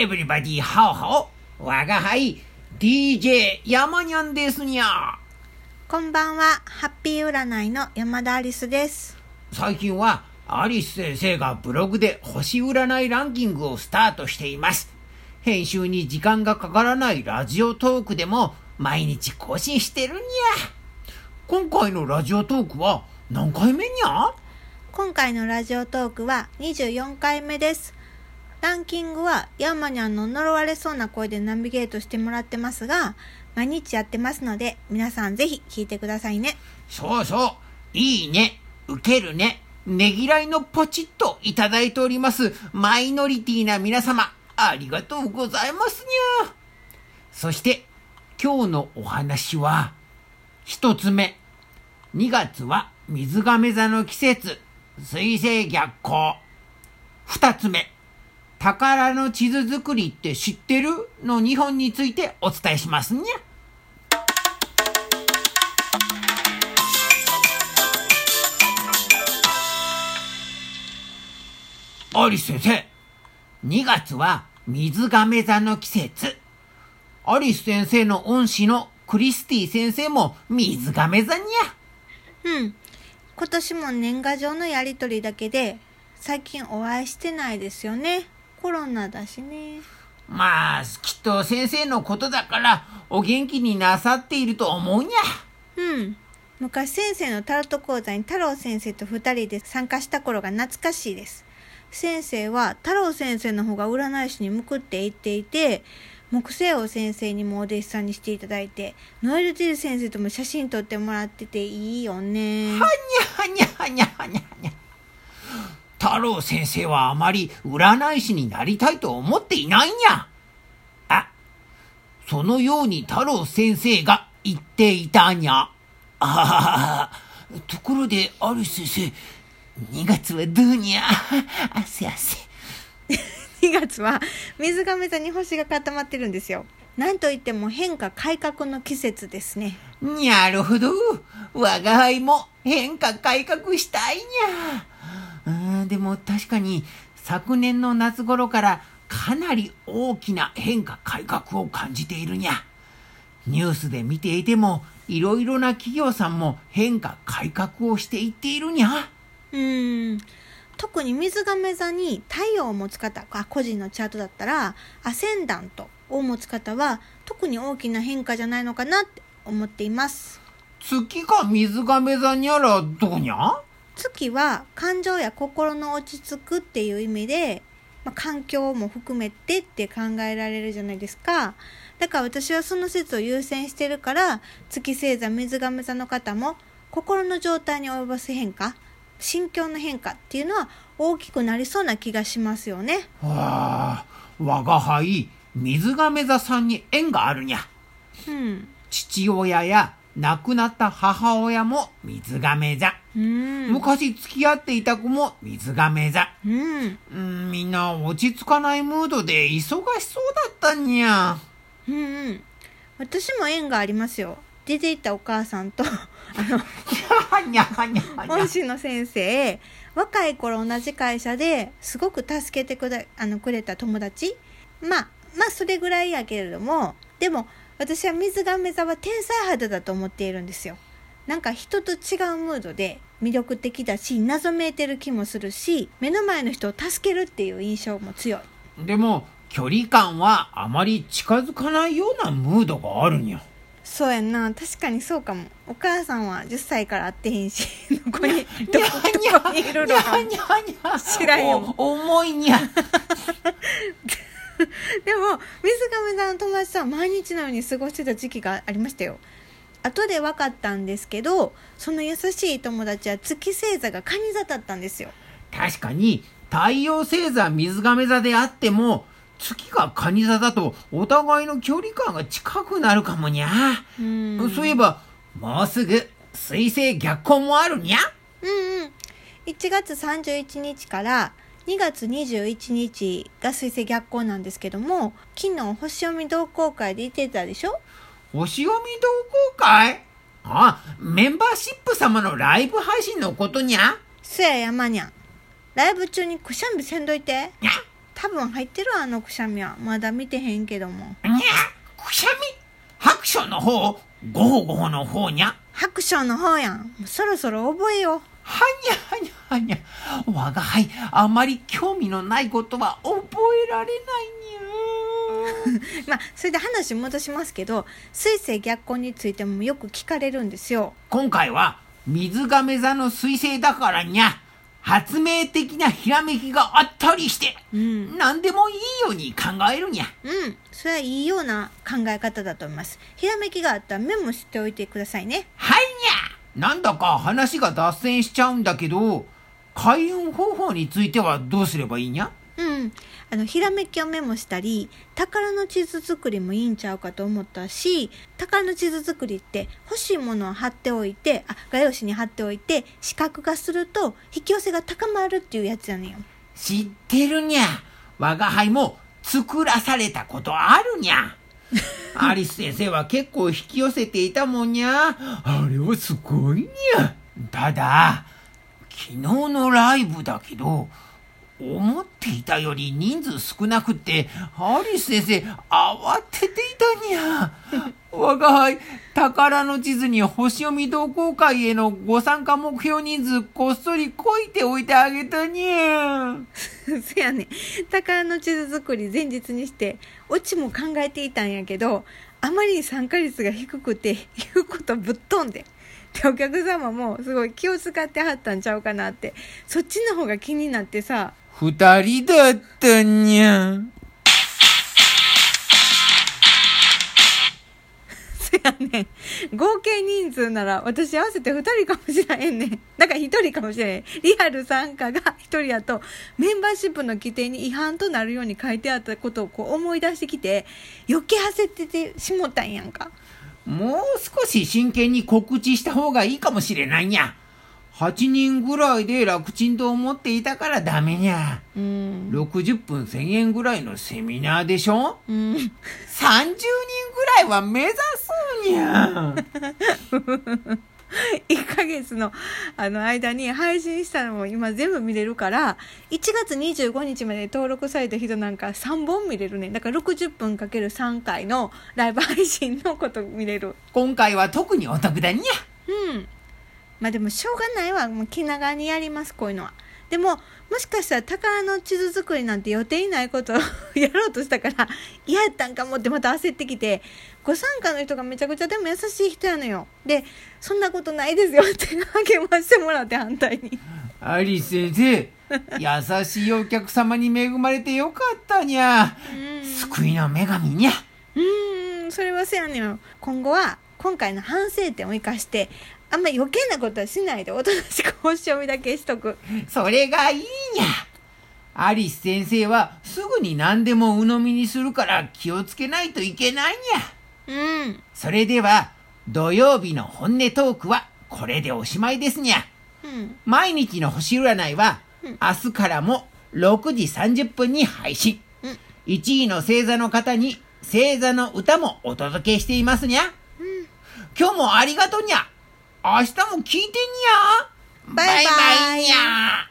エブリバディハオハオ我が輩 DJ 山にゃんですにゃ。こんばんは、ハッピー占いの山田アリスです。最近はアリス先生がブログで星占いランキングをスタートしています。編集に時間がかからないラジオトークでも毎日更新してるにゃ。今回のラジオトークは何回目にゃ？今回のラジオトークは24回目です。ランキングはヤンマニャンの呪われそうな声でナビゲートしてもらってますが、毎日やってますので、皆さんぜひ聞いてくださいね。そうそう。いいね。受けるね。ねぎらいのポチッといただいております。マイノリティな皆様ありがとうございますにゃそして今日のお話は一つ目。2月は水亀座の季節。水星逆行。二つ目。宝の地図作りって知ってるの2本についてお伝えしますにゃアリス先生2月は水亀座の季節アリス先生の恩師のクリスティ先生も水亀座にゃうん。今年も年賀状のやりとりだけで、最近お会いしてないですよね。コロナだしね。まあきっと先生のことだからお元気になさっていると思うにゃうん。昔先生のタロット講座に太郎先生と二人で参加した頃が懐かしいです。先生は太郎先生の方が占い師に向くって言っていて、木星王先生にもお弟子さんにしていただいて、ノエルティル先生とも写真撮ってもらってていいよね。はにゃはにゃはにゃはにゃはにゃ太郎先生はあまり占い師になりたいと思っていないにゃあそのように太郎先生が言っていたにゃああところである先生2月はどうにゃ。汗汗2月は水亀座に星が固まってるんですよ。なんといっても変化改革の季節ですね。なるほど。我が輩も変化改革したいにゃ。うんでも確かに昨年の夏頃からかなり大きな変化改革を感じているにゃ。ニュースで見ていてもいろいろな企業さんも変化改革をしていっているにゃ。うーん。特に水亀座に太陽を持つ方あ個人のチャートだったらアセンダントを持つ方は特に大きな変化じゃないのかなって思っています。月が水亀座にゃらどうにゃ？月は感情や心の落ち着くっていう意味で、まあ、環境も含めてって考えられるじゃないですかだから私はその説を優先してるから月星座水亀座の方も心の状態に及ぼす変化心境の変化っていうのは大きくなりそうな気がしますよね。わあ我が輩水亀座さんに縁があるにゃうん。父親や亡くなった母親も水亀座。うん。昔付き合っていた子も水亀座。うん。うん、みんな落ち着かないムードで忙しそうだったにゃ。うんうん。私も縁がありますよ。出て行ったお母さんと、あの、恩。師の先生若い頃同じ会社ですごく助けてくだあのくれた友達まあまあそれぐらいやけれどもでも私は水亀座は天才肌だと思っているんですよなんか人と違うムードで魅力的だし謎めいてる気もするし目の前の人を助けるっていう印象も強いでも、距離感はあまり近づかないようなムードがあるにゃ。そうやんな確かにそうかもお母さんは10歳から会ってへんし どこにどこにいるのか。知らんよお重いにゃ。でも水亀座の友達とは毎日のように過ごしてた時期がありましたよ後で分かったんですけどその優しい友達は月星座が蟹座だったんですよ確かに、太陽星座水亀座であっても、月が蟹座だとお互いの距離感が近くなるかもにゃ。うんそういえば、もうすぐ水星逆行もあるにゃ。うんうん1月31日から2月21日が水星逆行なんですけども昨日星読み同好会で言ってたでしょ？星読み同好会？あ、メンバーシップ様のライブ配信のことにゃ？そや山にゃん。ライブ中にくしゃみせんどいて。にゃ多分入ってるわあのくしゃみはまだ見てへんけども。にゃくしゃみ？白書の方？ごほごほの方にゃ？白書の方やん。そろそろ覚えようはにゃはにゃはにゃ。我が輩あまり興味のないことは覚えられないにゃ まあそれで話戻しますけど水星逆行についてもよく聞かれるんですよ。今回は水亀座の彗星だからにゃ。発明的なひらめきがあったりして、うん。何でもいいように考えるにゃ。うん。それはいいような考え方だと思います。ひらめきがあったらメモしておいてくださいね。はいにゃなんだか話が脱線しちゃうんだけど開運方法についてはどうすればいいにゃ？うん、あのひらめきをメモしたり宝の地図作りもいいんちゃうかと思ったし宝の地図作りって欲しいものを貼っておいてあ画用紙に貼っておいて視覚化すると引き寄せが高まるっていうやつやねんよ。知ってるにゃ。我が輩も作らされたことあるにゃ アリス先生は結構引き寄せていたもんにゃ。あれはすごいにゃ。ただ昨日のライブだけど思っていたより人数少なくってアリス先生慌てていたにゃ。我が輩宝の地図に星読み同好会へのご参加目標人数こっそりこいておいてあげたにゃ せやねん宝の地図作り前日にしてオチも考えていたんやけどあまりに参加率が低くて言うことぶっ飛んで。でお客様もすごい気を使ってはったんちゃうかなってそっちの方が気になってさ二人だったにゃ。せね。ん合計人数なら私合わせて2人かもしれへんね。んだから1人かもしれへん。リアル参加が1人やとメンバーシップの規定に違反となるように書いてあったことをこう思い出してきて余計焦っててしもたんやんか。もう少し真剣に告知した方がいいかもしれないんや。8人ぐらいで楽ちんと思っていたからダメにゃ。うん60分1000円ぐらいのセミナーでしょ？うん、?30 人ぐらいは目指そうにゃ。1ヶ月のあの間に配信したのも今全部見れるから1月25日まで登録された人なんか3本見れるねだから60分かける3回のライブ配信のこと見れる今回は特にお得だにゃ。うんまあでもしょうがないわ。もう気長にやりますこういうのは。でももしかしたら宝の地図作りなんて予定にないことをやろうとしたから嫌やったんかもってまた焦ってきてご参加の人がめちゃくちゃでも優しい人やのよ。でそんなことないですよって励ましてもらって反対に。アリス先生、優しいお客様に恵まれてよかったにゃ。うん。救いの女神にゃ。うーんそれはせやねん今後は今回の反省点を生かしてあんま余計なことはしないでおとなしく星読みだけしとくそれがいいにゃ。アリス先生はすぐに何でも鵜呑みにするから気をつけないといけないにゃ。うんそれでは土曜日の本音トークはこれでおしまいですにゃ。うん毎日の星占いはうん明日からも6時30分に配信。うん1位の星座の方に星座の歌もお届けしていますにゃ。うん今日もありがとうにゃ。明日も聞いてにゃ。バイバイにゃ。